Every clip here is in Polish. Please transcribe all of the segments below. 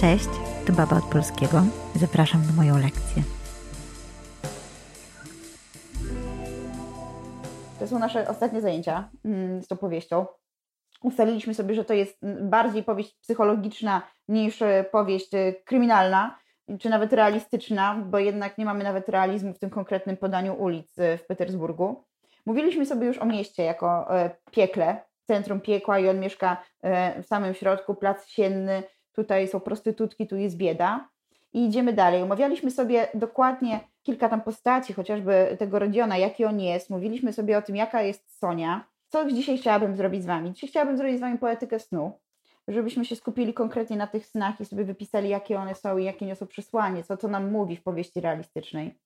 Cześć, to Baba od Polskiego. Zapraszam na moją lekcję. To są nasze ostatnie zajęcia mm, z tą powieścią. Ustaliliśmy sobie, że to jest bardziej powieść psychologiczna niż e, powieść e, kryminalna, czy nawet realistyczna, bo jednak nie mamy nawet realizmu w tym konkretnym podaniu ulic e, w Petersburgu. Mówiliśmy sobie już o mieście jako piekle, centrum piekła i on mieszka w samym środku, plac sienny, tutaj są prostytutki, tu jest bieda. I idziemy dalej. Omawialiśmy sobie dokładnie kilka tam postaci, chociażby tego Rodiona, jaki on jest. Mówiliśmy sobie o tym, jaka jest Sonia. Co dzisiaj chciałabym zrobić z Wami? Dzisiaj chciałabym zrobić z Wami poetykę snu, żebyśmy się skupili konkretnie na tych snach i sobie wypisali, jakie one są i jakie niosą przesłanie, co to nam mówi w powieści realistycznej.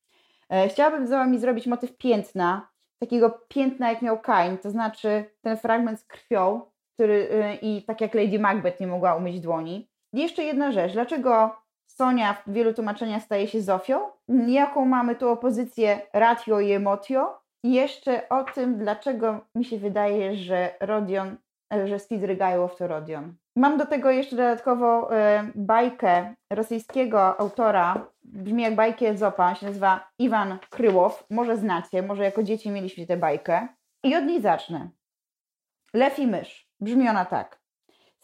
E, chciałabym z Wami zrobić motyw piętna, takiego piętna jak miał Kain, to znaczy ten fragment z krwią, który e, i tak jak Lady Macbeth nie mogła umyć dłoni. Jeszcze jedna rzecz, dlaczego Sonia w wielu tłumaczeniach staje się Zofią? Jaką mamy tu opozycję ratio i emotio? I jeszcze o tym, dlaczego mi się wydaje, że Rodion, e, że Steve Rygajow to Rodion. Mam do tego jeszcze dodatkowo e, bajkę rosyjskiego autora, brzmi jak bajki Ezopa, się nazywa Iwan Kryłow. Może znacie, może jako dzieci mieliście tę bajkę. I od niej zacznę. Lew i mysz. Brzmi ona tak.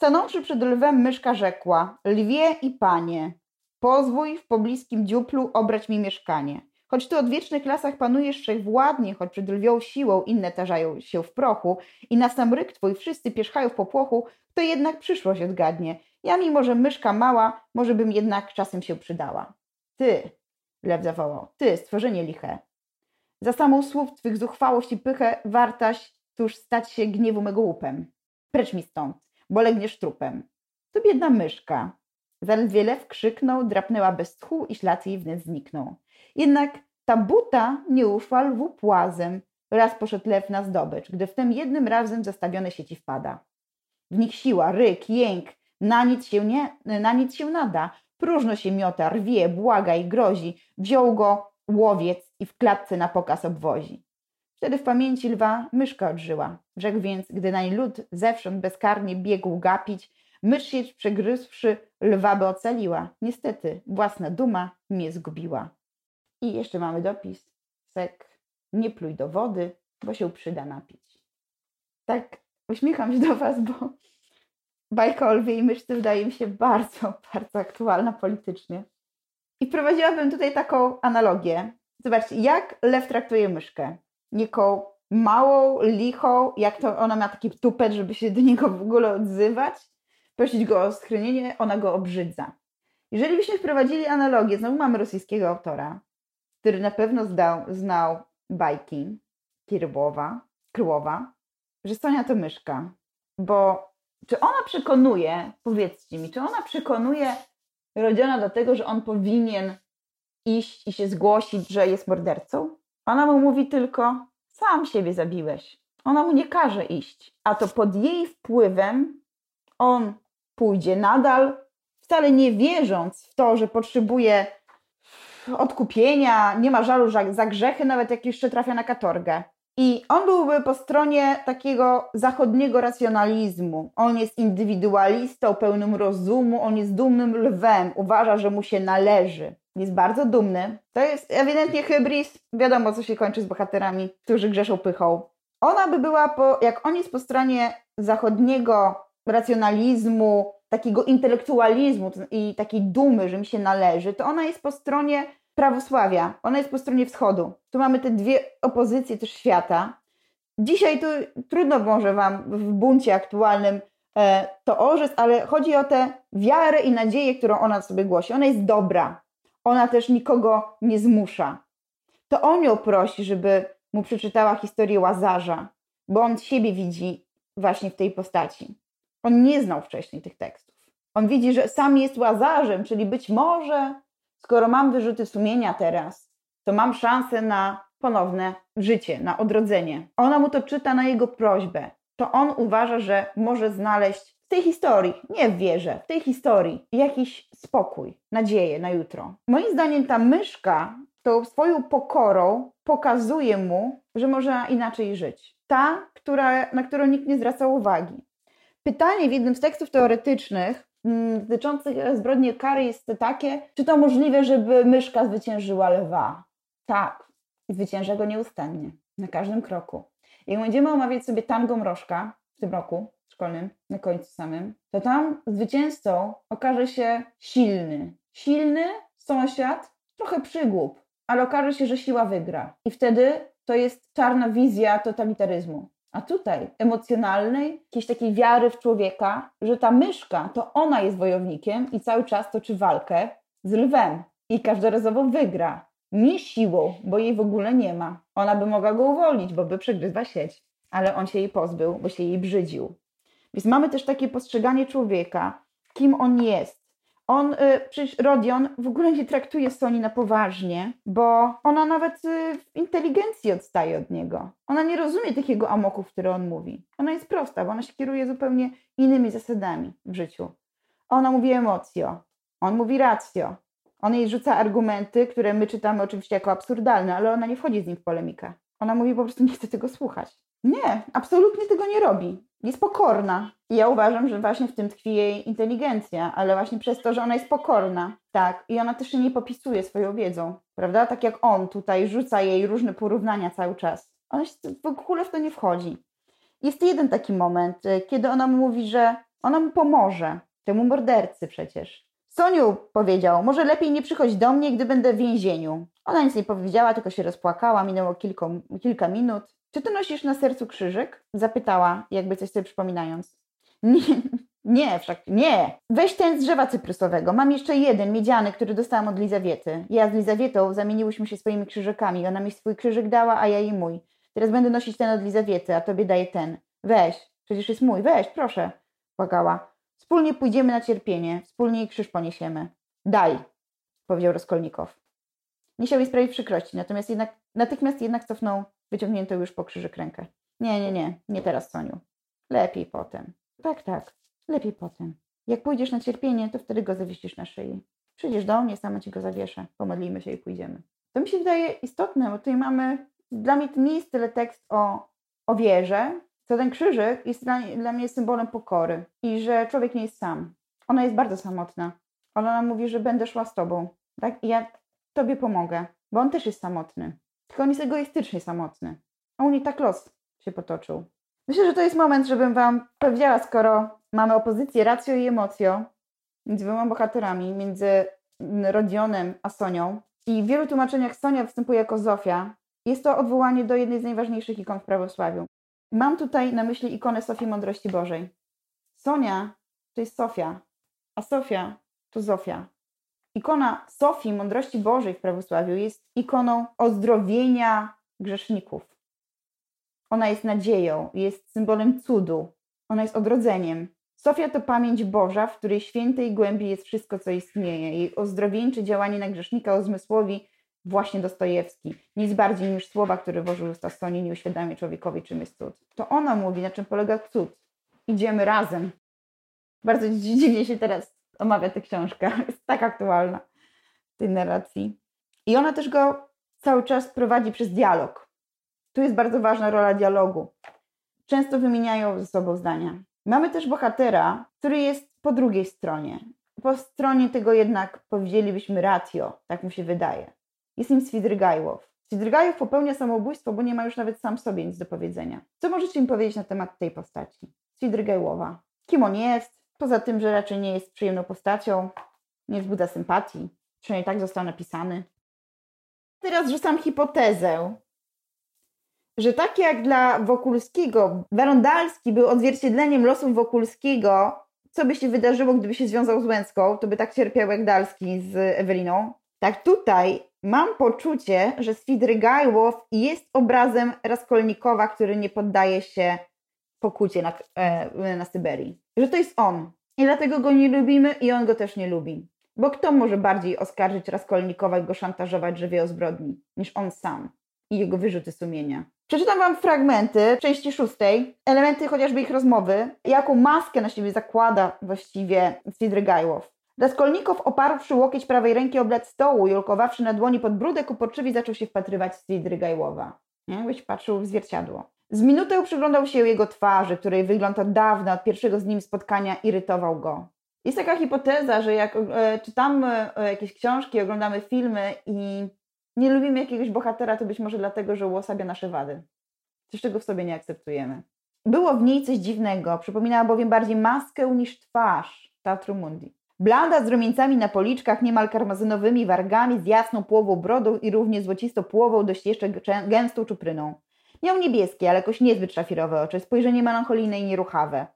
Stanąwszy przed lwem, myszka rzekła: Lwie i panie, pozwól w pobliskim dziuplu obrać mi mieszkanie. Choć tu od wiecznych lasach panujesz wszechwładnie, choć przed lwią siłą inne tarzają się w prochu i na sam ryk twój wszyscy pierzchają w popłochu, to jednak przyszłość odgadnie. Ja mimo, że myszka mała, może bym jednak czasem się przydała. Ty, lew zawołał, ty, stworzenie liche. Za samą słów twych zuchwałość i pychę wartaś tuż stać się gniewu mego łupem. Precz mi stąd bo legniesz trupem. To biedna myszka. Zaledwie lew krzyknął, drapnęła bez tchu i ślad jej wnet zniknął. Jednak ta buta nie uszła lwu płazem. Raz poszedł lew na zdobycz, gdy w tym jednym razem zastawione sieci wpada. W nich siła, ryk, jęk, na nic się, nie, na nic się nada. Próżno się miota, rwie, błaga i grozi. Wziął go łowiec i w klatce na pokaz obwozi. Wtedy w pamięci lwa myszka odżyła. Rzekł więc, gdy nań lud zewsząd bezkarnie biegł gapić, mysz sieć przegryzwszy lwa by ocaliła. Niestety, własna duma mnie zgubiła. I jeszcze mamy dopis. Sek, nie pluj do wody, bo się przyda napić. Tak uśmiecham się do Was, bo bajka o lwie i myszce wydaje mi się bardzo, bardzo aktualna politycznie. I wprowadziłabym tutaj taką analogię. Zobaczcie, jak lew traktuje myszkę nieką małą, lichą, jak to ona ma taki tupet, żeby się do niego w ogóle odzywać, prosić go o schronienie, ona go obrzydza. Jeżeli byśmy wprowadzili analogię, znowu mamy rosyjskiego autora, który na pewno zdał, znał bajki Kirłowa, Kryłowa, że Sonia to myszka. Bo czy ona przekonuje, powiedzcie mi, czy ona przekonuje Rodziona do tego, że on powinien iść i się zgłosić, że jest mordercą? Ona mu mówi tylko: Sam siebie zabiłeś. Ona mu nie każe iść. A to pod jej wpływem on pójdzie nadal, wcale nie wierząc w to, że potrzebuje odkupienia, nie ma żalu za grzechy, nawet jak jeszcze trafia na katorgę. I on byłby po stronie takiego zachodniego racjonalizmu. On jest indywidualistą, pełnym rozumu, on jest dumnym lwem, uważa, że mu się należy jest bardzo dumny. To jest ewidentnie hybris. Wiadomo, co się kończy z bohaterami, którzy grzeszą pychą. Ona by była, po, jak on jest po stronie zachodniego racjonalizmu, takiego intelektualizmu i takiej dumy, że mi się należy, to ona jest po stronie prawosławia. Ona jest po stronie wschodu. Tu mamy te dwie opozycje też świata. Dzisiaj tu trudno może Wam w buncie aktualnym e, to orzec, ale chodzi o tę wiarę i nadzieję, którą ona sobie głosi. Ona jest dobra. Ona też nikogo nie zmusza. To on ją prosi, żeby mu przeczytała historię Łazarza, bo on siebie widzi właśnie w tej postaci. On nie znał wcześniej tych tekstów. On widzi, że sam jest Łazarzem, czyli być może, skoro mam wyrzuty sumienia teraz, to mam szansę na ponowne życie, na odrodzenie. Ona mu to czyta na jego prośbę. To on uważa, że może znaleźć tej historii, nie w wierze, w tej historii jakiś spokój, nadzieję na jutro. Moim zdaniem ta myszka tą swoją pokorą pokazuje mu, że można inaczej żyć. Ta, która, na którą nikt nie zwraca uwagi. Pytanie w jednym z tekstów teoretycznych mm, dotyczących zbrodni kary jest takie, czy to możliwe, żeby myszka zwyciężyła lwa? Tak, zwycięża go nieustannie, na każdym kroku. Jak będziemy omawiać sobie tango mrożka w tym roku szkolnym, na końcu samym, to tam zwycięzcą okaże się silny. Silny sąsiad, trochę przygłup, ale okaże się, że siła wygra. I wtedy to jest czarna wizja totalitaryzmu. A tutaj emocjonalnej, jakiejś takiej wiary w człowieka, że ta myszka to ona jest wojownikiem i cały czas toczy walkę z lwem i każdorazowo wygra. Nie siłą, bo jej w ogóle nie ma. Ona by mogła go uwolnić, bo by przegryzła sieć, ale on się jej pozbył, bo się jej brzydził. Więc mamy też takie postrzeganie człowieka, kim on jest, on, y, przecież Rodion w ogóle nie traktuje Soni na poważnie, bo ona nawet y, w inteligencji odstaje od niego. Ona nie rozumie tych jego amoków, które on mówi. Ona jest prosta, bo ona się kieruje zupełnie innymi zasadami w życiu. Ona mówi emocjo, on mówi racjo. On jej rzuca argumenty, które my czytamy oczywiście jako absurdalne, ale ona nie wchodzi z nim w polemikę. Ona mówi po prostu nie chce tego słuchać. Nie, absolutnie tego nie robi. Jest pokorna. I ja uważam, że właśnie w tym tkwi jej inteligencja, ale właśnie przez to, że ona jest pokorna. Tak. I ona też się nie popisuje swoją wiedzą, prawda? Tak jak on tutaj rzuca jej różne porównania cały czas. Ona się w ogóle w to nie wchodzi. Jest jeden taki moment, y, kiedy ona mu mówi, że ona mu pomoże. Temu mordercy przecież. Soniu, powiedział, może lepiej nie przychodź do mnie, gdy będę w więzieniu. Ona nic nie powiedziała, tylko się rozpłakała, minęło kilko, kilka minut. Czy ty nosisz na sercu krzyżyk? Zapytała, jakby coś sobie przypominając. Nie, nie, wszak nie. Weź ten z drzewa cyprysowego. Mam jeszcze jeden, miedziany, który dostałam od Lizawiety. Ja z Lizawietą zamieniłyśmy się swoimi krzyżykami. Ona mi swój krzyżyk dała, a ja jej mój. Teraz będę nosić ten od Lizawiety, a tobie daję ten. Weź, przecież jest mój, weź, proszę. Płakała. Wspólnie pójdziemy na cierpienie, wspólnie jej krzyż poniesiemy. Daj, powiedział Rozkolnikow. Nie chciał jej sprawić przykrości, natomiast jednak, natychmiast jednak cofnął wyciągniętą już po krzyżyk rękę. Nie, nie, nie, nie teraz, Soniu. Lepiej potem. Tak, tak, lepiej potem. Jak pójdziesz na cierpienie, to wtedy go zawiesisz na szyi. Przyjdziesz do mnie, sama ci go zawieszę, pomodlimy się i pójdziemy. To mi się wydaje istotne, bo tutaj mamy, dla mnie to nie jest tyle tekst o, o wierze, co ten krzyżyk jest dla, dla mnie symbolem pokory i że człowiek nie jest sam. Ona jest bardzo samotna. Ona mówi, że będę szła z tobą, tak? I ja tobie pomogę, bo on też jest samotny. Tylko on jest egoistycznie samotny. A u niej tak los się potoczył. Myślę, że to jest moment, żebym Wam powiedziała, skoro mamy opozycję racjo i emocjo między dwoma bohaterami, między Rodionem a Sonią. I w wielu tłumaczeniach Sonia występuje jako Zofia. Jest to odwołanie do jednej z najważniejszych ikon w prawosławiu. Mam tutaj na myśli ikonę Sofii Mądrości Bożej. Sonia to jest Sofia, a Sofia to Zofia. Ikona Sofii Mądrości Bożej w prawosławiu jest ikoną ozdrowienia grzeszników. Ona jest nadzieją, jest symbolem cudu, ona jest odrodzeniem. Sofia to pamięć Boża, w której świętej głębi jest wszystko, co istnieje. Jej ozdrowieńcze działanie na grzesznika uzmysłowi właśnie Dostojewski. Nic bardziej niż słowa, które włożył usta Soni, nie uświadamia człowiekowi, czym jest cud. To ona mówi, na czym polega cud. Idziemy razem. Bardzo dziwnie się teraz omawia tę książkę. Jest tak aktualna w tej narracji. I ona też go cały czas prowadzi przez dialog. Tu jest bardzo ważna rola dialogu. Często wymieniają ze sobą zdania. Mamy też bohatera, który jest po drugiej stronie. Po stronie tego jednak powiedzielibyśmy ratio, tak mu się wydaje. Jest nim Swidrygajłow. Swidrygajłow popełnia samobójstwo, bo nie ma już nawet sam sobie nic do powiedzenia. Co możecie mi powiedzieć na temat tej postaci? Swidrygajłowa. Kim on jest? Poza tym, że raczej nie jest przyjemną postacią, nie wzbudza sympatii. Przynajmniej tak został napisany. Teraz rzucam hipotezę, że tak jak dla Wokulskiego, Warondalski był odzwierciedleniem losów Wokulskiego, co by się wydarzyło, gdyby się związał z Łęcką, to by tak cierpiał jak Dalski z Eweliną. Tak tutaj mam poczucie, że Swidrygajłow jest obrazem Raskolnikowa, który nie poddaje się pokucie na, e, na Syberii. Że to jest on. I dlatego go nie lubimy i on go też nie lubi. Bo kto może bardziej oskarżyć Raskolnikowa i go szantażować, że wie o zbrodni, niż on sam i jego wyrzuty sumienia? Przeczytam Wam fragmenty części szóstej, elementy chociażby ich rozmowy, jaką maskę na siebie zakłada właściwie Swidrygajłow. Raskolnikow oparłszy łokieć prawej ręki o blat stołu i ulkowawszy na dłoni podbródek uporczywie zaczął się wpatrywać w Swidrygajłowa. Jakbyś patrzył w zwierciadło. Z minutę przyglądał się jego twarzy, której wygląd od dawna, od pierwszego z nim spotkania irytował go. Jest taka hipoteza, że jak e, czytamy e, jakieś książki, oglądamy filmy i nie lubimy jakiegoś bohatera, to być może dlatego, że uosabia nasze wady. Coś, czego w sobie nie akceptujemy. Było w niej coś dziwnego, przypominała bowiem bardziej maskę niż twarz Tatru Mundi. Blanda z rumieńcami na policzkach, niemal karmazynowymi wargami, z jasną płową brodą i równie złocisto płową, dość jeszcze gęstą czupryną. Miał niebieskie, ale jakoś niezbyt szafirowe oczy, spojrzenie melancholijne i nieruchawe.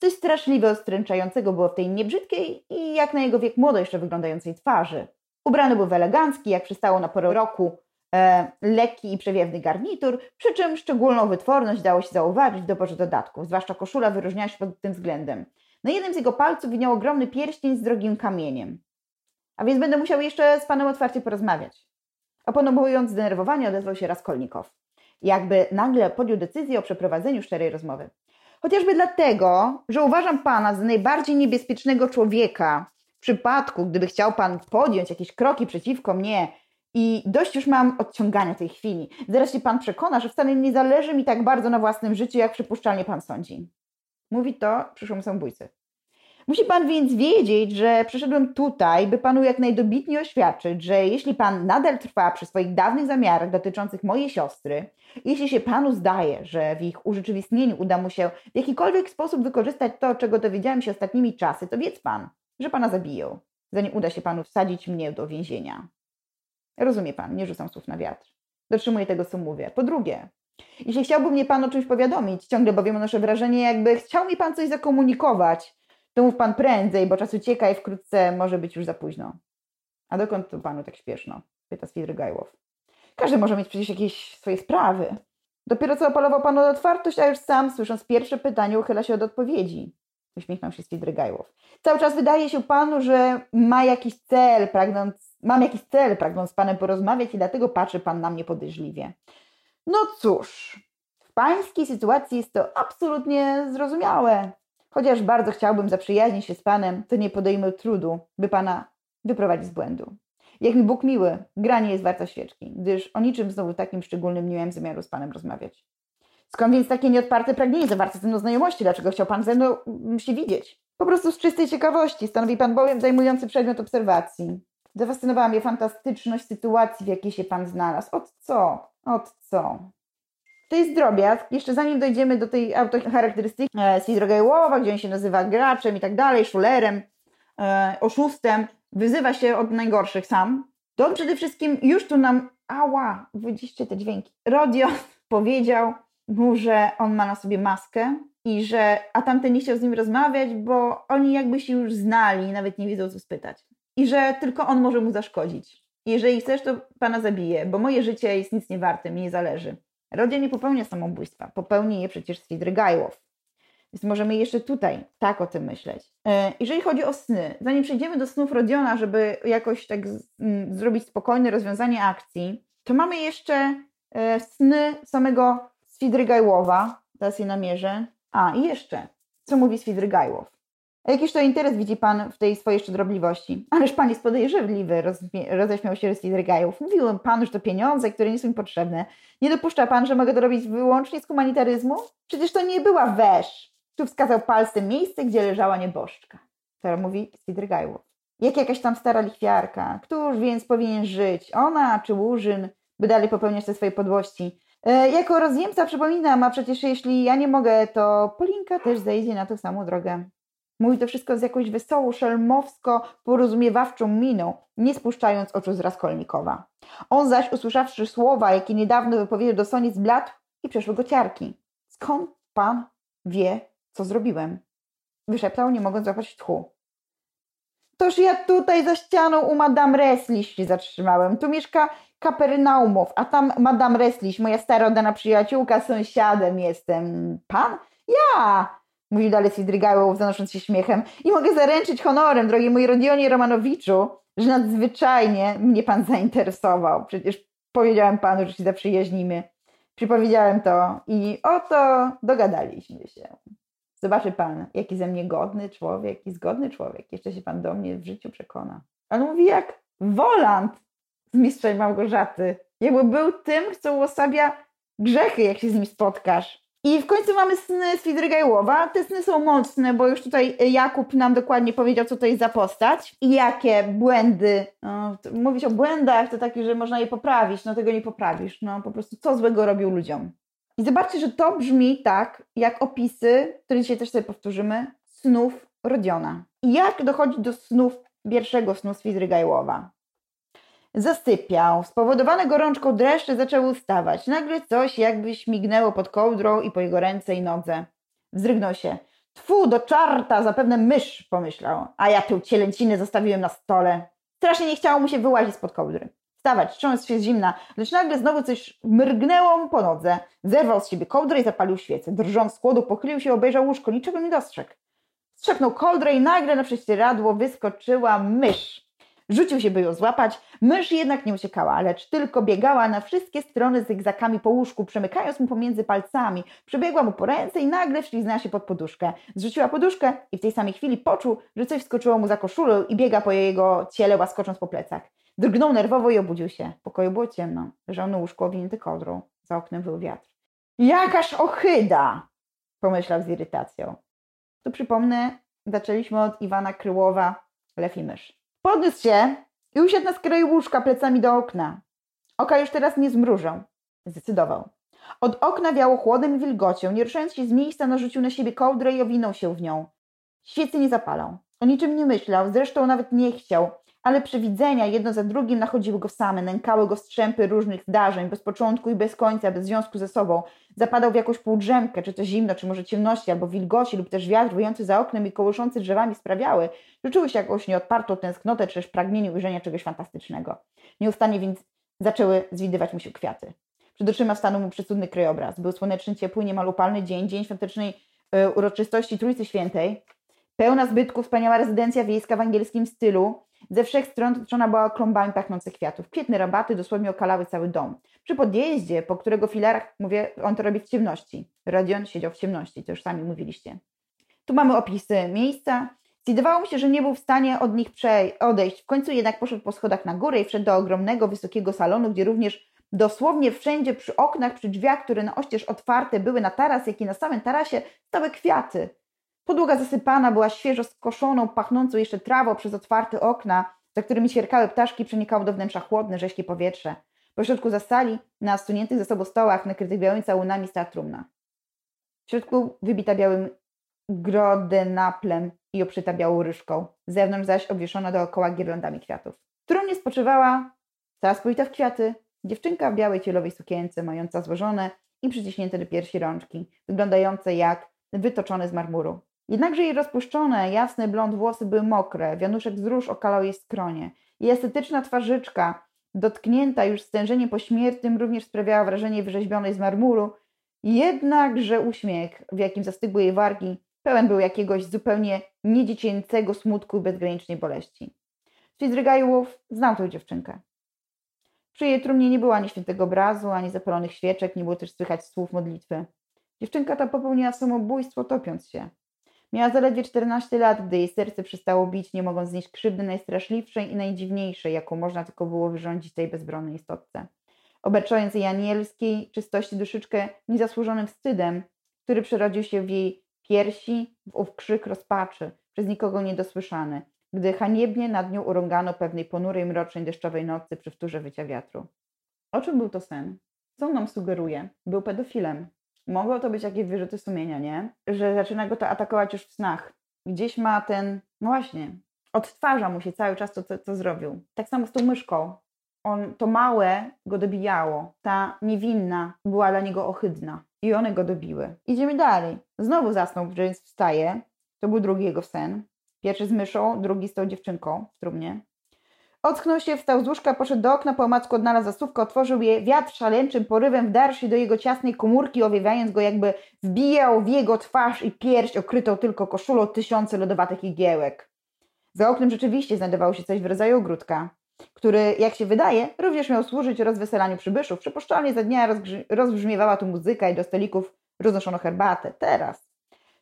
Coś straszliwie ostręczającego było w tej niebrzydkiej i jak na jego wiek młodo jeszcze wyglądającej twarzy. Ubrany był w elegancki, jak przystało na porę roku, e, lekki i przewiewny garnitur, przy czym szczególną wytworność dało się zauważyć w doborze dodatków, zwłaszcza koszula wyróżniała się pod tym względem. Na jednym z jego palców winiał ogromny pierścień z drogim kamieniem. A więc będę musiał jeszcze z panem otwarcie porozmawiać. Oponobując zdenerwowanie, odezwał się Raskolnikow. Jakby nagle podjął decyzję o przeprowadzeniu szczerej rozmowy. Chociażby dlatego, że uważam pana za najbardziej niebezpiecznego człowieka. W przypadku, gdyby chciał pan podjąć jakieś kroki przeciwko mnie i dość już mam odciągania tej chwili. Zaraz się pan przekona, że wcale nie zależy mi tak bardzo na własnym życiu, jak przypuszczalnie pan sądzi. Mówi to przyszłemu samobójcy. Musi pan więc wiedzieć, że przyszedłem tutaj, by panu jak najdobitniej oświadczyć, że jeśli pan nadal trwa przy swoich dawnych zamiarach dotyczących mojej siostry, jeśli się panu zdaje, że w ich urzeczywistnieniu uda mu się w jakikolwiek sposób wykorzystać to, czego dowiedziałem się ostatnimi czasy, to wiedz pan, że pana zabiją, zanim uda się panu wsadzić mnie do więzienia. Rozumie pan, nie rzucam słów na wiatr. Dotrzymuję tego, co mówię. Po drugie, jeśli chciałby mnie pan o czymś powiadomić, ciągle bowiem noszę wrażenie, jakby chciał mi pan coś zakomunikować, to mów pan prędzej, bo czas ucieka i wkrótce może być już za późno. A dokąd to panu tak śpieszno? Pyta Swidrygajłow. Każdy może mieć przecież jakieś swoje sprawy. Dopiero co opalował pan o otwartość, a już sam, słysząc pierwsze pytanie, uchyla się od odpowiedzi. Uśmiechnął się Swidrygajłow. Cały czas wydaje się panu, że ma jakiś cel, pragnąc, mam jakiś cel, pragnąc z panem porozmawiać i dlatego patrzy pan na mnie podejrzliwie. No cóż, w pańskiej sytuacji jest to absolutnie zrozumiałe. Chociaż bardzo chciałbym zaprzyjaźnić się z panem, to nie podejmę trudu, by pana wyprowadzić z błędu. Jak mi Bóg miły, gra nie jest warta świeczki, gdyż o niczym znowu takim szczególnym nie miałem zamiaru z panem rozmawiać. Skąd więc takie nieodparte pragnienie zawarte ze mną znajomości? Dlaczego chciał pan ze mną mm, się widzieć? Po prostu z czystej ciekawości. Stanowi pan bowiem zajmujący przedmiot obserwacji. Zafascynowała mnie fantastyczność sytuacji, w jakiej się pan znalazł. Od co? Od co? To jest drobiazg. Jeszcze zanim dojdziemy do tej autocharakterystyki e, Sidrogajłowa, gdzie on się nazywa graczem i tak dalej, szulerem, e, oszustem, wyzywa się od najgorszych sam, to on przede wszystkim już tu nam, ała, widzicie te dźwięki. Rodio powiedział mu, że on ma na sobie maskę i że, a tamten nie chciał z nim rozmawiać, bo oni jakby się już znali, nawet nie wiedzą co spytać. I że tylko on może mu zaszkodzić. Jeżeli chcesz, to pana zabiję, bo moje życie jest nic nie warte, mi nie zależy. Rodia nie popełnia samobójstwa, popełni je przecież Swidrygajłow. Więc możemy jeszcze tutaj tak o tym myśleć. E, jeżeli chodzi o sny, zanim przejdziemy do snów Rodiona, żeby jakoś tak zrobić spokojne rozwiązanie akcji, to mamy jeszcze e, sny samego Swidrygajłowa. Teraz je namierzę. A, i jeszcze, co mówi Swidrygajłow. Jakiż to interes widzi Pan w tej swojej szczodrobliwości? Ależ Pan jest podejrzliwy, roześmiał się Rydgajów. Mówiłem Panu, że to pieniądze, które nie są mi potrzebne. Nie dopuszcza Pan, że mogę to robić wyłącznie z humanitaryzmu? Przecież to nie była wesz. Tu wskazał palcem miejsce, gdzie leżała nieboszczka. To mówi Swidrygajłow. Jak jakaś tam stara lichwiarka. Któż więc powinien żyć? Ona czy Łużyn, by dalej popełniać te swoje podłości? E, jako rozjemca przypominam, a przecież jeśli ja nie mogę, to Polinka też zejdzie na tą samą drogę. Mówi to wszystko z jakąś wesołą, szelmowsko porozumiewawczą miną, nie spuszczając oczu z Raskolnikowa. On zaś, usłyszawszy słowa, jakie niedawno wypowiedział do Soni, zbladł i przeszły go ciarki. Skąd pan wie, co zrobiłem? Wyszeptał, nie mogąc złapać tchu. Toż ja tutaj za ścianą u Madame Resliś się zatrzymałem. Tu mieszka Kapernaumow, a tam Madame Resliś, moja stara oddana przyjaciółka, sąsiadem jestem. Pan? Ja! Mówi dalej Sidrygałow, zanosząc się śmiechem. I mogę zaręczyć honorem, drogi mój Rodionie Romanowiczu, że nadzwyczajnie mnie pan zainteresował. Przecież powiedziałem panu, że się zaprzyjaźnimy. Przypowiedziałem to i oto dogadaliśmy się. Zobaczy pan, jaki ze mnie godny człowiek i zgodny człowiek. Jeszcze się pan do mnie w życiu przekona. On mówi jak Woland z Mistrzem Małgorzaty. Jakby był tym, kto uosabia grzechy, jak się z nim spotkasz. I w końcu mamy sny Swidrygajłowa. Te sny są mocne, bo już tutaj Jakub nam dokładnie powiedział, co to jest za postać i jakie błędy. No, mówić o błędach to takie, że można je poprawić, no tego nie poprawisz. No po prostu co złego robił ludziom. I zobaczcie, że to brzmi tak, jak opisy, które dzisiaj też sobie powtórzymy, snów Rodiona. I jak dochodzi do snów pierwszego snu Swidrygajłowa. Zasypiał. Spowodowane gorączką dreszcze zaczęły ustawać. Nagle coś jakby śmignęło pod kołdrą i po jego ręce i nodze. Wzrygnął się. Tfu, do czarta, zapewne mysz, pomyślał. A ja tę cielęcinę zostawiłem na stole. Strasznie nie chciało mu się wyłazić spod kołdry. Wstawać, trząsł się z zimna, lecz nagle znowu coś mrgnęło mu po nodze. Zerwał z siebie kołdrę i zapalił świecę. Drżąc z chłodu, pochylił się, obejrzał łóżko, niczego nie dostrzegł. Strzepnął kołdrę i nagle na prześcieradło wyskoczyła mysz. Rzucił się, by ją złapać. Mysz jednak nie uciekała, lecz tylko biegała na wszystkie strony zygzakami po łóżku, przemykając mu pomiędzy palcami. Przebiegła mu po ręce i nagle wśliznęła się pod poduszkę. Zrzuciła poduszkę i w tej samej chwili poczuł, że coś skoczyło mu za koszulę i biega po jego ciele, łaskocząc po plecach. Drgnął nerwowo i obudził się. W pokoju było ciemno. Leżał na łóżku owinięty kołdrą. Za oknem wył wiatr. Jakaż ochyda! pomyślał z irytacją. Tu przypomnę, zaczęliśmy od Iwana Kryłowa, Lew i Mysz. Podniósł się i usiadł na skraju łóżka plecami do okna. Oka już teraz nie zmrużą. Zdecydował. Od okna wiało chłodem i wilgocią. Nie ruszając się z miejsca, narzucił na siebie kołdrę i owinął się w nią. Świecy nie zapalał. O niczym nie myślał, zresztą nawet nie chciał ale przewidzenia jedno za drugim nachodziły go same, nękały go strzępy różnych zdarzeń, bez początku i bez końca, bez związku ze sobą. Zapadał w jakąś półdrzemkę, czy to zimno, czy może ciemności, albo wilgoci, lub też wiatr wyjący za oknem i kołyszący drzewami sprawiały, że czuły się jakąś nieodpartą tęsknotę, czy też pragnienie ujrzenia czegoś fantastycznego. Nieustannie więc zaczęły zwidywać mu się kwiaty. Przed oczyma stanął mu przecudny krajobraz. Był słoneczny, ciepły, niemal upalny dzień, dzień świątecznej y, uroczystości Trójcy Świętej. Pełna zbytków, wspaniała rezydencja wiejska w angielskim stylu, ze wszech stron otoczona była klombami pachnących kwiatów. Kwietne rabaty dosłownie okalały cały dom. Przy podjeździe, po którego filarach, mówię, on to robi w ciemności. Rodion siedział w ciemności, to już sami mówiliście. Tu mamy opisy miejsca. Zdawało mi się, że nie był w stanie od nich odejść. W końcu jednak poszedł po schodach na górę i wszedł do ogromnego, wysokiego salonu, gdzie również dosłownie wszędzie przy oknach, przy drzwiach, które na oścież otwarte były na taras, jak i na samym tarasie, stały kwiaty. Podłoga zasypana była świeżo skoszoną, pachnącą jeszcze trawą przez otwarte okna, za którymi ćwierkały ptaszki, przenikało do wnętrza chłodne, rześkie powietrze. Po środku za sali, na stuniętych ze sobą stołach, nakrytych białymi całunami, stała trumna. W środku wybita białym grodenaplem i obszyta białą ryżką, zewnątrz zaś obwieszona dookoła girlandami kwiatów. W trumnie spoczywała, cała spójta w kwiaty, dziewczynka w białej cielowej sukience, mająca złożone i przyciśnięte do piersi rączki, wyglądające jak wytoczone z marmuru. Jednakże jej rozpuszczone, jasne blond włosy były mokre, wianuszek z róż okalał jej skronie. Jej estetyczna twarzyczka, dotknięta już stężeniem pośmiertnym, również sprawiała wrażenie wyrzeźbionej z marmuru, jednakże uśmiech, w jakim zastygły jej wargi, pełen był jakiegoś zupełnie niedziecięcego smutku i bezgranicznej boleści. Fitzrygajłów znał tę dziewczynkę. Przy jej trumnie nie było ani świętego obrazu, ani zapalonych świeczek, nie było też słychać słów modlitwy. Dziewczynka ta popełniła samobójstwo, topiąc się. Miała zaledwie 14 lat, gdy jej serce przestało bić, nie mogąc znieść krzywdy najstraszliwszej i najdziwniejszej, jaką można tylko było wyrządzić tej bezbronnej istotce. Obarczając jej anielskiej czystości duszyczkę niezasłużonym wstydem, który przerodził się w jej piersi w ów krzyk rozpaczy, przez nikogo niedosłyszany, gdy haniebnie nad nią urągano pewnej ponurej, mrocznej, deszczowej nocy przy wtórze wycia wiatru. O czym był to sen? Co nam sugeruje? Był pedofilem. Mogą to być jakieś wyrzuty sumienia, nie? Że zaczyna go to atakować już w snach. Gdzieś ma ten, no właśnie, odtwarza mu się cały czas to, co, co zrobił. Tak samo z tą myszką. On, to małe go dobijało. Ta niewinna była dla niego ohydna. I one go dobiły. Idziemy dalej. Znowu zasnął, więc wstaje. To był drugi jego sen. Pierwszy z myszą, drugi z tą dziewczynką w trumnie. Ocknął się, wstał z łóżka, poszedł do okna, po omacku odnalazł zasówkę, otworzył je, wiatr szaleńczym porywem wdarł się do jego ciasnej komórki, owiewając go jakby wbijał w jego twarz i pierś okrytą tylko koszulą tysiące lodowatych igiełek. Za oknem rzeczywiście znajdowało się coś w rodzaju ogródka, który, jak się wydaje, również miał służyć rozweselaniu przybyszów. Przypuszczalnie za dnia rozbrzmiewała tu muzyka i do stolików roznoszono herbatę. Teraz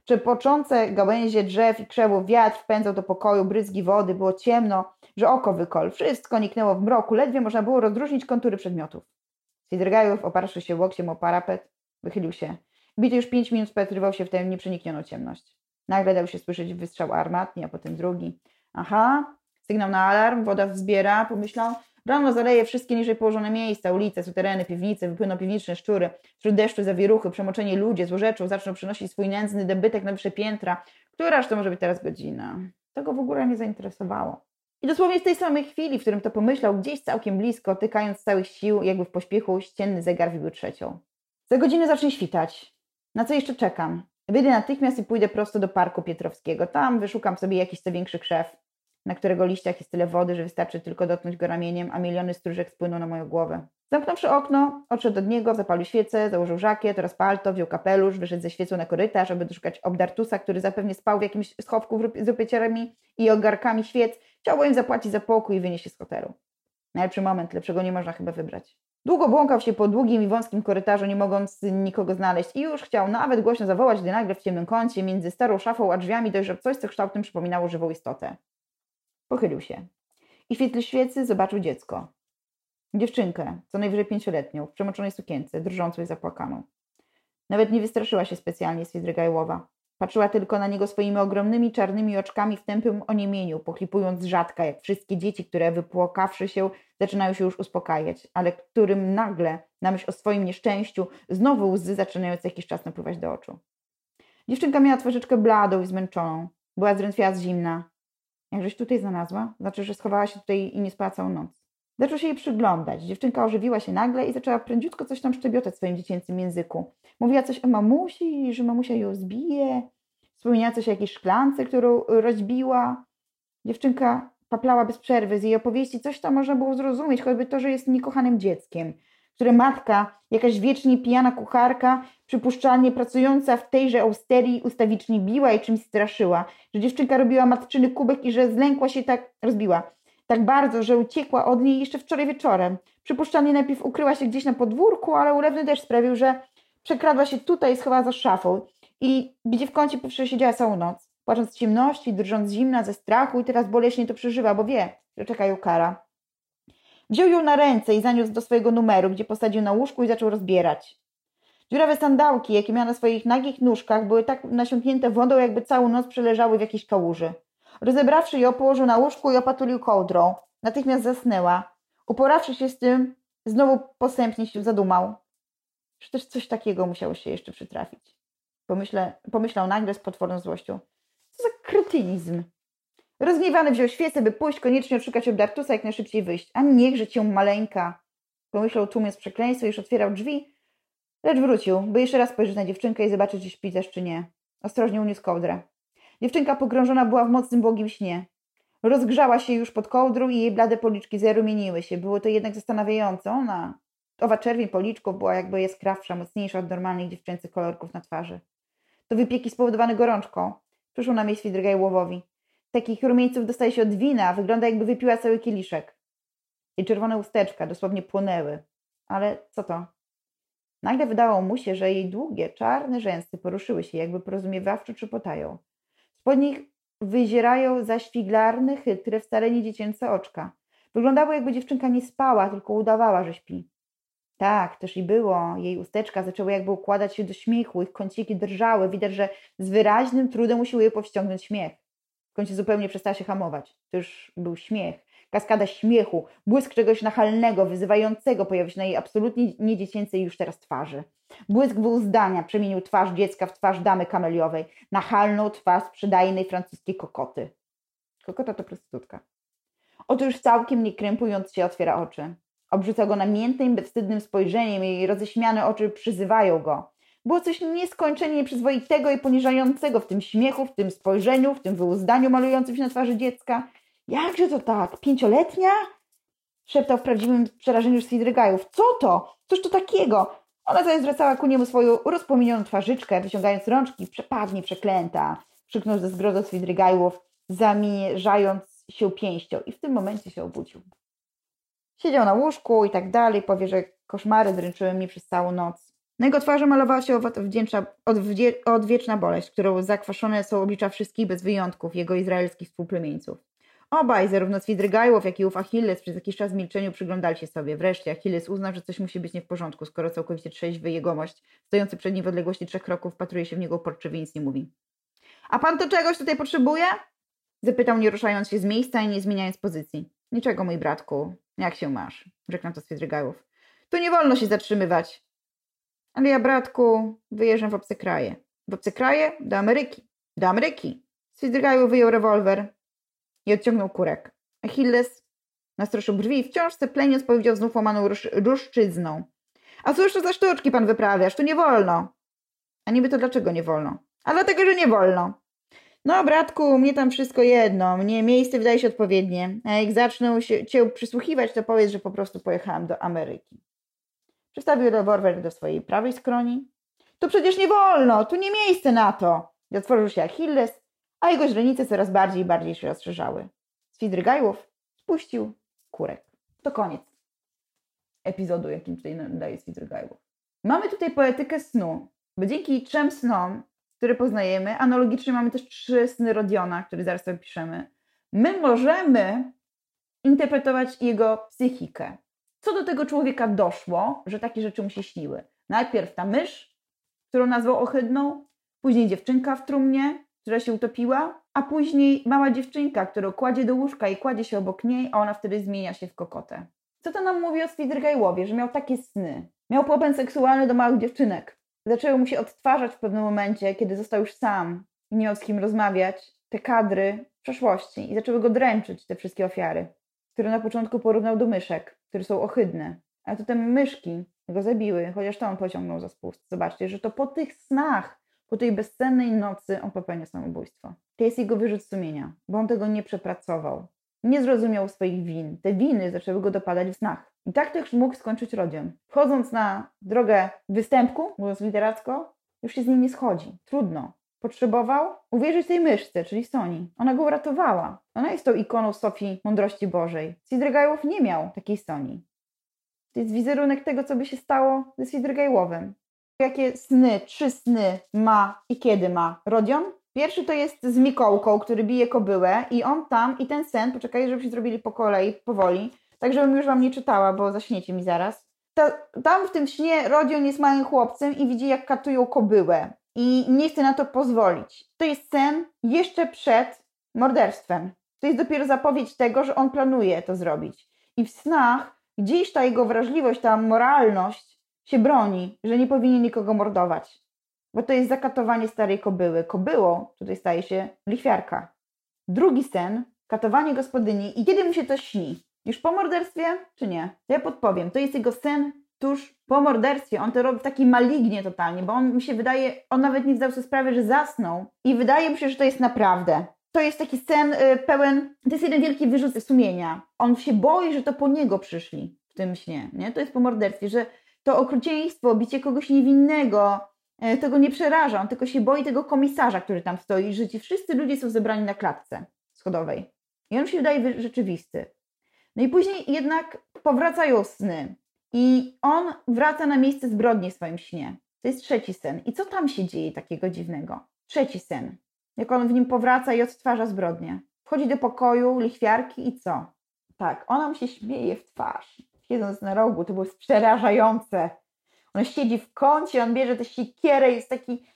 Trzepoczące gałęzie drzew i krzewów wiatr wpędzał do pokoju bryzgi wody, było ciemno, że oko wykol. Wszystko niknęło w mroku, ledwie można było rozróżnić kontury przedmiotów. Sidrgajów, oparszy się łokciem o parapet, wychylił się. Bity już pięć minut spatrywał się w tę nieprzeniknioną ciemność. Nagle dał się słyszeć wystrzał armatni, a potem drugi. Aha, sygnał na alarm, woda wzbiera, pomyślał. Rano zaleje wszystkie niżej położone miejsca, ulice, sutereny, piwnice, wypłyną piwniczne szczury. Wśród deszczu zawieruchy, przemoczeni ludzie złorzeczą zaczną przynosić swój nędzny debytek na wyższe piętra. Któraż to może być teraz godzina? To go w ogóle nie zainteresowało. I dosłownie w tej samej chwili, w którym to pomyślał, gdzieś całkiem blisko, tykając z całych sił, jakby w pośpiechu, ścienny zegar wybił trzecią. Za godzinę zacznie świtać. Na co jeszcze czekam? Wyjdę natychmiast i pójdę prosto do Parku Pietrowskiego. Tam wyszukam sobie jakiś co większy krzew, na którego liściach jest tyle wody, że wystarczy tylko dotknąć go ramieniem, a miliony stróżek spłyną na moją głowę. Zamknąwszy okno, odszedł od niego, zapalił świecę, założył żakiet palto, wziął kapelusz, wyszedł ze świecą na korytarz, aby doszukać obdartusa, który zapewnie spał w jakimś schowku z rupieciarami i ogarkami świec. Chciał bowiem zapłacić za pokój i wynieść się z hotelu. Najlepszy moment, lepszego nie można chyba wybrać. Długo błąkał się po długim i wąskim korytarzu, nie mogąc nikogo znaleźć i już chciał nawet głośno zawołać, gdy nagle w ciemnym kącie między starą szafą a drzwiami dojrzał coś, co kształtem przypominało żywą istotę. Pochylił się i w świetle świecy zobaczył dziecko. Dziewczynkę, co najwyżej pięcioletnią, w przemoczonej sukience, drżącą i zapłakaną. Nawet nie wystraszyła się specjalnie Swidrygajłowa. Patrzyła tylko na niego swoimi ogromnymi czarnymi oczkami w tępym oniemieniu, pochlipując rzadka, jak wszystkie dzieci, które wypłakawszy się, zaczynają się już uspokajać, ale którym nagle, na myśl o swoim nieszczęściu, znowu łzy zaczynają co jakiś czas napływać do oczu. Dziewczynka miała twarzyczkę bladą i zmęczoną. Była zdrętwiała z zimna. Jakżeś tutaj znalazła? Znaczy, że schowała się tutaj i nie spała całą noc. Zaczął się jej przyglądać. Dziewczynka ożywiła się nagle i zaczęła prędziutko coś tam szczebiotać w swoim dziecięcym języku. Mówiła coś o mamusi, że mamusia ją zbije. Wspomniała coś o jakiejś szklance, którą rozbiła. Dziewczynka paplała bez przerwy. Z jej opowieści coś tam można było zrozumieć, choćby to, że jest niekochanym dzieckiem, które matka, jakaś wiecznie pijana kucharka, przypuszczalnie pracująca w tejże austerii, ustawicznie biła i czymś straszyła, że dziewczynka robiła matczyny kubek i że zlękła się tak, rozbiła tak bardzo, że uciekła od niej jeszcze wczoraj wieczorem. Przypuszczalnie najpierw ukryła się gdzieś na podwórku, ale ulewny deszcz sprawił, że przekradła się tutaj i schowała za szafą. I gdzie w kącie przesiedziała całą noc, płacząc z ciemności, drżąc zimna ze strachu i teraz boleśnie to przeżywa, bo wie, że czeka ją kara. Wziął ją na ręce i zaniósł do swojego numeru, gdzie posadził na łóżku i zaczął rozbierać. Dziurawe sandałki, jakie miała na swoich nagich nóżkach, były tak nasiąknięte wodą, jakby całą noc przeleżały w jakiejś kałuży. Rozebrawszy ją, położył na łóżku i opatulił kołdrą. Natychmiast zasnęła. Uporawszy się z tym, znowu postępnie się zadumał. Też coś takiego musiało się jeszcze przytrafić. Pomyśle, pomyślał nagle z potworną złością. Co za kretynizm. Rozgniewany wziął świecę, by pójść koniecznie odszukać obdartusa, jak najszybciej wyjść. A niechże cię maleńka. Pomyślał tłumiąc przekleństwo, już otwierał drzwi, lecz wrócił, by jeszcze raz spojrzeć na dziewczynkę i zobaczyć, czy śpi też, czy nie. Ostrożnie uniósł kołdrę. Dziewczynka pogrążona była w mocnym, błogim śnie. Rozgrzała się już pod kołdrą i jej blade policzki zarumieniły się. Było to jednak zastanawiające. Ona, owa czerwień policzków była jakby jaskrawsza, mocniejsza od normalnych dziewczęcych kolorków na twarzy. To wypieki spowodowane gorączką. Przyszło na myśl Drgajłowowi. Takich rumieńców dostaje się od wina, wygląda jakby wypiła cały kieliszek. Jej czerwone usteczka dosłownie płonęły. Ale co to? Nagle wydało mu się, że jej długie, czarne rzęsy poruszyły się, jakby porozumiewawczo trzepotają. Spod nich wyzierają zaświglarne, chytre, wcale nie dziecięce oczka. Wyglądało, jakby dziewczynka nie spała, tylko udawała, że śpi. Tak, też i było. Jej usteczka zaczęły jakby układać się do śmiechu, ich kąciki drżały. Widać, że z wyraźnym trudem usiłuje powściągnąć śmiech. W końcu zupełnie przestała się hamować. To już był śmiech. Kaskada śmiechu, błysk czegoś nachalnego, wyzywającego pojawił się na jej absolutnie niedziecięcej już teraz twarzy. Błysk uzdania przemienił twarz dziecka w twarz damy kameliowej, nachalną twarz sprzedajnej francuskiej kokoty. Kokota to prostytutka. Oto już całkiem nie krępując się otwiera oczy. Obrzuca go namiętnym, bezwstydnym spojrzeniem i roześmiane oczy przyzywają go. Było coś nieskończenie nieprzyzwoitego i poniżającego w tym śmiechu, w tym spojrzeniu, w tym wyuzdaniu malującym się na twarzy dziecka. Jakże to tak? Pięcioletnia? Szeptał w prawdziwym przerażeniu Swidrygajów. Co to? Cóż to takiego? Ona zaś zwracała ku niemu swoją rozpominioną twarzyczkę, wyciągając rączki. Przepadnie przeklęta! Krzyknął ze zgrozo Swidrygajów, zamierzając się pięścią. I w tym momencie się obudził. Siedział na łóżku i tak dalej, powie, że koszmary dręczyły mnie przez całą noc. Na jego twarzy malowała się odwdzięczna, odwieczna boleść, którą zakwaszone są oblicza wszystkich bez wyjątków jego izraelskich współplemieńców. Obaj, zarówno Swidrygajłow, jak i ów Achilles przez jakiś czas w milczeniu przyglądali się sobie. Wreszcie Achilles uznał, że coś musi być nie w porządku, skoro całkowicie trzeźwy jegomość, stojący przed nim w odległości trzech kroków, patruje się w niego uporczywie i nic nie mówi. A pan to czegoś tutaj potrzebuje? Zapytał, nie ruszając się z miejsca i nie zmieniając pozycji. Niczego, mój bratku. Jak się masz? Rzekł to Swidrygajłow. Tu nie wolno się zatrzymywać. Ale ja, bratku, wyjeżdżam w obce kraje. W obce kraje? Do Ameryki. Do Ameryki. Swidrygajłow wyjął rewolwer i odciągnął kurek. Achilles nastroszył brwi i wciąż cepleniec powiedział znów łamaną rusz ruszczyzną. A cóż to za sztuczki pan wyprawiasz? Tu nie wolno. A niby to dlaczego nie wolno? A dlatego, że nie wolno. No, bratku, mnie tam wszystko jedno. Mnie miejsce wydaje się odpowiednie. A jak zaczną się cię przysłuchiwać, to powiedz, że po prostu pojechałam do Ameryki. Przystawił rewolwer do swojej prawej skroni. To przecież nie wolno, tu nie miejsce na to. I otworzył się Achilles, a jego źrenice coraz bardziej i bardziej się rozszerzały. Swidrygajłów spuścił kurek. To koniec epizodu, jakim tutaj daje Swidrygajłów. Mamy tutaj poetykę snu, bo dzięki trzem snom, które poznajemy, analogicznie mamy też trzy sny Rodiona, które zaraz sobie piszemy, my możemy interpretować jego psychikę. Co do tego człowieka doszło, że takie rzeczy mu się śniły? Najpierw ta mysz, którą nazwał ohydną, później dziewczynka w trumnie, która się utopiła, a później mała dziewczynka, którą kładzie do łóżka i kładzie się obok niej, a ona wtedy zmienia się w kokotę. Co to nam mówi o Swidrygajłowie, że miał takie sny? Miał popęd seksualny do małych dziewczynek. Zaczęły mu się odtwarzać w pewnym momencie, kiedy został już sam i nie miał z kim rozmawiać, te kadry przeszłości i zaczęły go dręczyć, te wszystkie ofiary, które na początku porównał do myszek, które są ohydne. A to te myszki go zabiły, chociaż to on pociągnął za spust. Zobaczcie, że to po tych snach po tej bezcennej nocy on popełnia samobójstwo. To jest jego wyrzut sumienia, bo on tego nie przepracował. Nie zrozumiał swoich win. Te winy zaczęły go dopadać w snach. I tak też mógł skończyć Rodion. Wchodząc na drogę występku, mówiąc literacko, już się z nim nie schodzi. Trudno. Potrzebował uwierzyć tej myszce, czyli Soni. Ona go uratowała. Ona jest tą ikoną Sofii Mądrości Bożej. Sidrygajłow nie miał takiej Soni. To jest wizerunek tego, co by się stało ze Sidrygajłowem. Jakie sny, trzy sny ma i kiedy ma Rodion? Pierwszy to jest z Mikołką, który bije kobyłę i on tam i ten sen, poczekaj, żebyście zrobili po kolei, powoli, tak żebym już wam nie czytała, bo zaśniecie mi zaraz. Ta, tam w tym śnie Rodion jest małym chłopcem i widzi jak katują kobyłę i nie chce na to pozwolić. To jest sen jeszcze przed morderstwem. To jest dopiero zapowiedź tego, że on planuje to zrobić. I w snach gdzieś ta jego wrażliwość, ta moralność się broni, że nie powinien nikogo mordować. Bo to jest zakatowanie starej kobyły. Kobyło tutaj staje się lichwiarka. Drugi sen, katowanie gospodyni i kiedy mu się to śni? Już po morderstwie, czy nie? To ja podpowiem. To jest jego sen tuż po morderstwie. On to robi taki malignie totalnie, bo on mi się wydaje, on nawet nie zdał sobie sprawy, że zasnął i wydaje mi się, że to jest naprawdę. To jest taki sen y, pełen, to jest jeden wielki wyrzut sumienia. On się boi, że to po niego przyszli w tym śnie, nie? To jest po morderstwie, że to okrucieństwo, bicie kogoś niewinnego, e, tego nie przeraża, on tylko się boi tego komisarza, który tam stoi, że ci wszyscy ludzie są zebrani na klatce schodowej. I on się wydaje rzeczywisty. No i później jednak powracają sny i on wraca na miejsce zbrodni w swoim śnie. To jest trzeci sen. I co tam się dzieje takiego dziwnego? Trzeci sen. Jak on w nim powraca i odtwarza zbrodnię. Wchodzi do pokoju lichwiarki i co? Tak, ona mu się śmieje w twarz siedząc na rogu, to było przerażające. On siedzi w kącie, on bierze tę siekierę, jest taki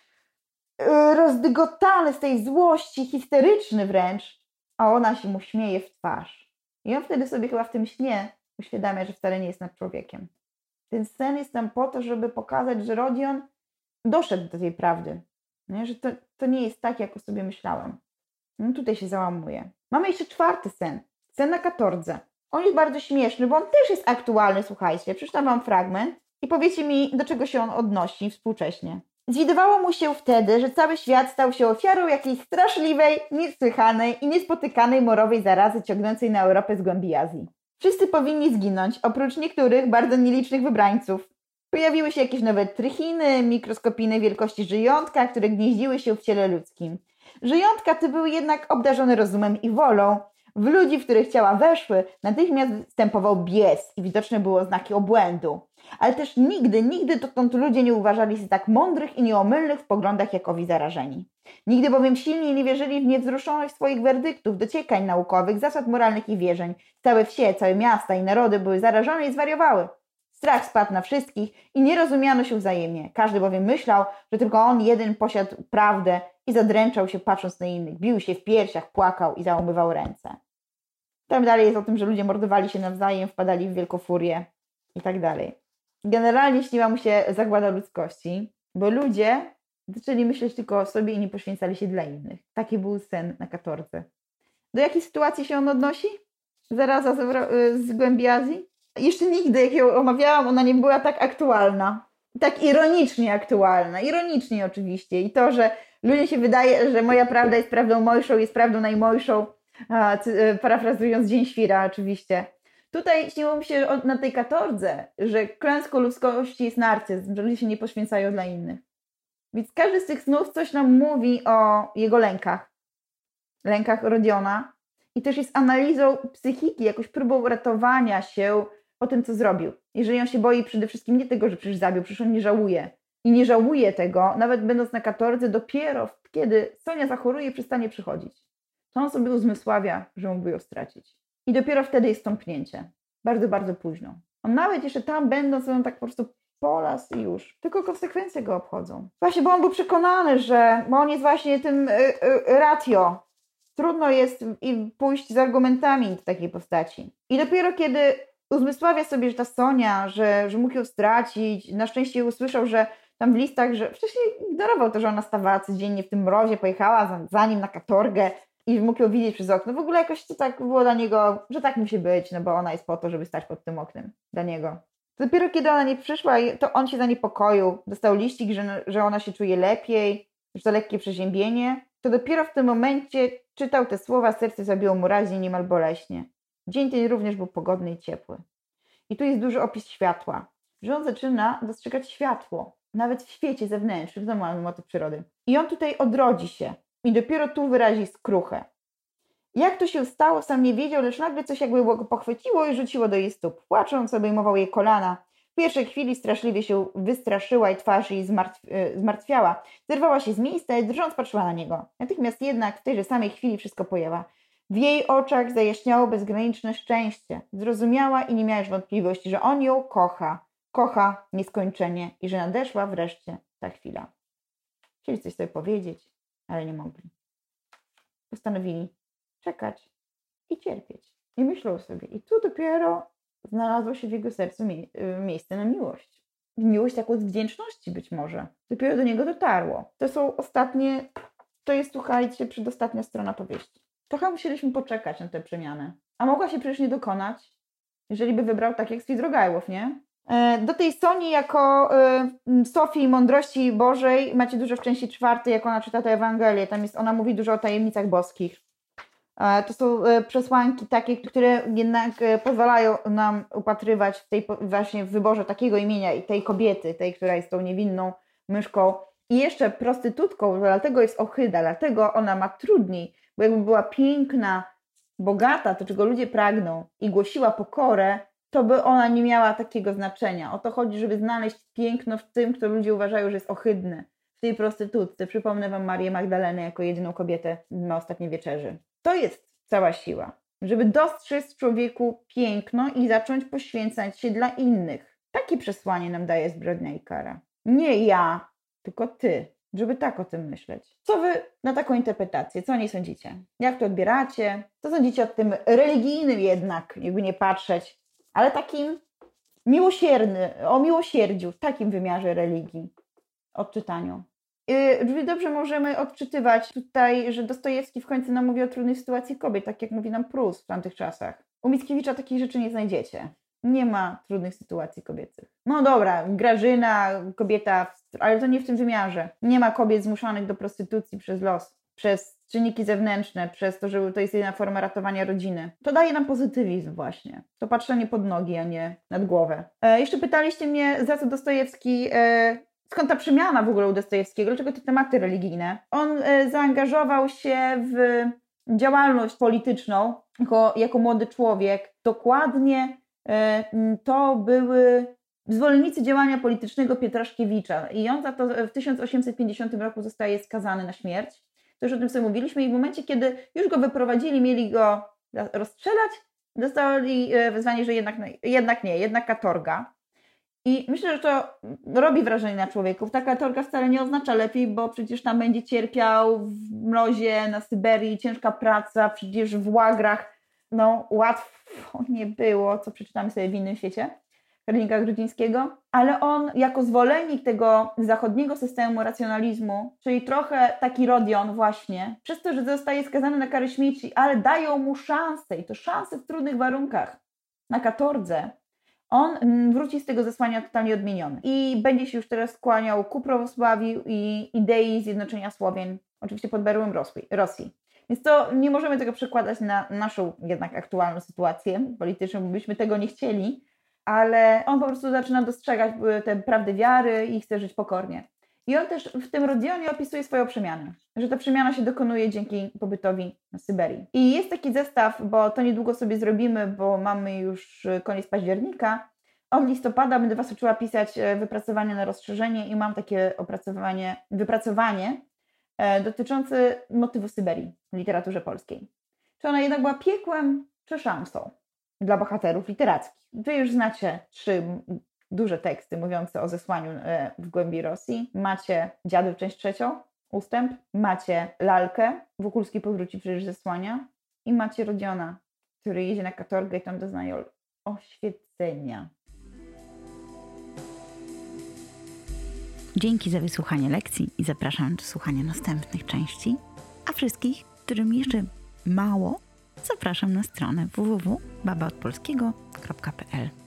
y, rozdygotany z tej złości, histeryczny wręcz, a ona się mu śmieje w twarz. I on wtedy sobie chyba w tym śnie uświadamia, że wcale nie jest nad człowiekiem. Ten sen jest tam po to, żeby pokazać, że Rodion doszedł do tej prawdy. Nie? Że to, to nie jest tak, jak o sobie myślałem. No tutaj się załamuje. Mamy jeszcze czwarty sen. Sen na katordze. On jest bardzo śmieszny, bo on też jest aktualny, słuchajcie. Przeczytam wam fragment i powiecie mi, do czego się on odnosi współcześnie. Zwidywało mu się wtedy, że cały świat stał się ofiarą jakiejś straszliwej, niesłychanej i niespotykanej morowej zarazy ciągnącej na Europę z głębi Azji. Wszyscy powinni zginąć, oprócz niektórych bardzo nielicznych wybrańców. Pojawiły się jakieś nowe trychiny, mikroskopijnej wielkości żyjątka, które gnieździły się w ciele ludzkim. Żyjątka te były jednak obdarzone rozumem i wolą, w ludzi, w których ciała weszły, natychmiast wstępował bies i widoczne było znaki obłędu. Ale też nigdy, nigdy dotąd ludzie nie uważali się tak mądrych i nieomylnych w poglądach jak owi zarażeni. Nigdy bowiem silniej nie wierzyli w niewzruszoność swoich werdyktów, dociekań naukowych, zasad moralnych i wierzeń. Całe wsie, całe miasta i narody były zarażone i zwariowały. Strach spadł na wszystkich i nie rozumiano się wzajemnie. Każdy bowiem myślał, że tylko on jeden posiadł prawdę i zadręczał się patrząc na innych. Bił się w piersiach, płakał i załamywał ręce. Tam dalej jest o tym, że ludzie mordowali się nawzajem, wpadali w wielką furię i tak dalej. Generalnie śniła mu się zagłada ludzkości, bo ludzie zaczęli myśleć tylko o sobie i nie poświęcali się dla innych. Taki był sen na katorce. Do jakiej sytuacji się on odnosi? Zaraza z, z głębi Azji? Jeszcze nigdy, jak ją omawiałam, ona nie była tak aktualna. Tak ironicznie aktualna. Ironicznie oczywiście. I to, że ludziom się wydaje, że moja prawda jest prawdą mojszą, jest prawdą najmojszą, e, parafrazując Dzień Świra oczywiście. Tutaj śniło mi się na tej katordze, że klęską ludzkości jest narcyzm, że ludzie się nie poświęcają dla innych. Więc każdy z tych snów coś nam mówi o jego lękach. Lękach Rodiona. I też jest analizą psychiki, jakąś próbą ratowania się po tym, co zrobił. Jeżeli on się boi przede wszystkim nie tego, że przecież zabił, przecież on nie żałuje. I nie żałuje tego, nawet będąc na katordze, dopiero kiedy Sonia zachoruje, przestanie przychodzić. To on sobie uzmysławia, że mógłby ją stracić. I dopiero wtedy jest stąpnięcie. Bardzo, bardzo późno. On nawet jeszcze tam będąc, on tak po prostu polas i już. Tylko konsekwencje go obchodzą. Właśnie, bo on był przekonany, że bo on jest właśnie tym y, y, ratio. Trudno jest i pójść z argumentami do takiej postaci. I dopiero kiedy uzmysławia sobie, że ta Sonia, że, że mógł ją stracić, na szczęście usłyszał, że tam w listach, że wcześniej ignorował to, że ona stawała codziennie w tym mrozie, pojechała za, za nim na katorgę i mógł ją widzieć przez okno. W ogóle jakoś to tak było dla niego, że tak musi być, no bo ona jest po to, żeby stać pod tym oknem dla niego. Dopiero kiedy ona nie przyszła, to on się zaniepokoił. Dostał liścik, że, że ona się czuje lepiej, że to lekkie przeziębienie. To dopiero w tym momencie czytał te słowa, serce zabiło mu raźnie, niemal boleśnie. Dzień ten również był pogodny i ciepły. I tu jest duży opis światła, że on zaczyna dostrzegać światło, nawet w świecie zewnętrznym, w mamy motyw przyrody. I on tutaj odrodzi się i dopiero tu wyrazi skruchę. Jak to się stało, sam nie wiedział, lecz nagle coś jakby go pochwyciło i rzuciło do jej stóp. Płacząc, obejmował jej kolana. W pierwszej chwili straszliwie się wystraszyła i twarz jej zmartw e, zmartwiała. Zerwała się z miejsca i drżąc patrzyła na niego. Natychmiast jednak w tejże samej chwili wszystko pojęła. W jej oczach zajaśniało bezgraniczne szczęście. Zrozumiała i nie miała już wątpliwości, że on ją kocha. Kocha nieskończenie i że nadeszła wreszcie ta chwila. Chcieli coś sobie powiedzieć, ale nie mogli. Postanowili czekać i cierpieć. I myślał sobie. I tu dopiero znalazło się w jego sercu mie y, miejsce na miłość. Miłość taką z wdzięczności być może. Dopiero do niego dotarło. To są ostatnie, to jest, słuchajcie, przedostatnia strona powieści. Trochę musieliśmy poczekać na tę przemianę. A mogła się przecież nie dokonać, jeżeli by wybrał tak jak Swidrogajłow, nie? E, do tej Soni jako y, Sofii Mądrości Bożej macie dużo w części czwartej, jak ona czyta tę Ewangelię. Tam jest, ona mówi dużo o tajemnicach boskich. E, to są e, przesłanki takie, które jednak pozwalają nam upatrywać w tej właśnie w wyborze takiego imienia i tej kobiety, tej, która jest tą niewinną myszką i jeszcze prostytutką, dlatego jest ohyda, dlatego ona ma trudniej, bo jakby była piękna, bogata, to czego ludzie pragną i głosiła pokorę, to by ona nie miała takiego znaczenia. O to chodzi, żeby znaleźć piękno w tym, kto ludzie uważają, że jest ohydny. W tej prostytutce. Przypomnę Wam Marię Magdalenę jako jedyną kobietę na ostatniej wieczerzy. To jest cała siła. Żeby dostrzec w człowieku piękno i zacząć poświęcać się dla innych. Takie przesłanie nam daje zbrodnia i kara. Nie ja, tylko ty żeby tak o tym myśleć. Co wy na taką interpretację? Co o niej sądzicie? Jak to odbieracie? Co sądzicie o tym religijnym jednak, jakby nie patrzeć, ale takim miłosierny, o miłosierdziu, w takim wymiarze religii, odczytaniu. Yy, dobrze możemy odczytywać tutaj, że Dostojewski w końcu nam mówi o trudnej sytuacji kobiet, tak jak mówi nam Prus w tamtych czasach. U Mickiewicza takich rzeczy nie znajdziecie. Nie ma trudnych sytuacji kobiecych. No dobra, Grażyna, kobieta, ale to nie w tym wymiarze. Nie ma kobiet zmuszanych do prostytucji przez los, przez czynniki zewnętrzne, przez to, że to jest jedyna forma ratowania rodziny. To daje nam pozytywizm właśnie. To patrzenie pod nogi, a nie nad głowę. E, jeszcze pytaliście mnie, za co Dostojewski, e, skąd ta przemiana w ogóle u Dostojewskiego, dlaczego te tematy religijne. On e, zaangażował się w działalność polityczną jako, jako młody człowiek dokładnie E, to były zwolennicy działania politycznego Pietraszkiewicza i on za to w 1850 roku zostaje skazany na śmierć. To już o tym sobie mówiliśmy i w momencie, kiedy już go wyprowadzili, mieli go rozstrzelać, dostali e, wezwanie, że jednak, jednak nie, jednak katorga. I myślę, że to robi wrażenie na człowieku. Taka katorga wcale nie oznacza lepiej, bo przecież tam będzie cierpiał w mrozie, na Syberii, ciężka praca, przecież w łagrach. No, łatwo nie było, co przeczytamy sobie w innym świecie. Karolika Grudzińskiego, ale on jako zwolennik tego zachodniego systemu racjonalizmu, czyli trochę taki Rodion właśnie, przez to, że zostaje skazany na karę śmierci, ale dają mu szansę i to szansę w trudnych warunkach na katordze, on mm, wróci z tego zesłania totalnie odmieniony i będzie się już teraz skłaniał ku prawosławiu i idei zjednoczenia Słowian, oczywiście pod berłem Rosji. Więc to nie możemy tego przekładać na naszą jednak aktualną sytuację polityczną, bo byśmy tego nie chcieli, ale on po prostu zaczyna dostrzegać e, te prawdy wiary i chce żyć pokornie. I on też w tym Rodionie opisuje swoją przemianę, że ta przemiana się dokonuje dzięki pobytowi na Syberii. I jest taki zestaw, bo to niedługo sobie zrobimy, bo mamy już koniec października. Od listopada będę Was uczyła pisać e, wypracowanie na rozszerzenie i mam takie opracowanie, wypracowanie e, dotyczące motywu Syberii w literaturze polskiej. Czy ona jednak była piekłem, czy szansą dla bohaterów literackich? Wy już znacie trzy duże teksty mówiące o zesłaniu e, w głębi Rosji. Macie Dziadów, część trzecią, ustęp. Macie Lalkę, Wokulski powróci przecież zesłania. I macie Rodiona, który jedzie na katorgę i tam doznaje oświecenia. Dzięki za wysłuchanie lekcji i zapraszam do słuchania następnych części. A wszystkich, którym jeszcze mało, zapraszam na stronę www.babaodpolskiego.pl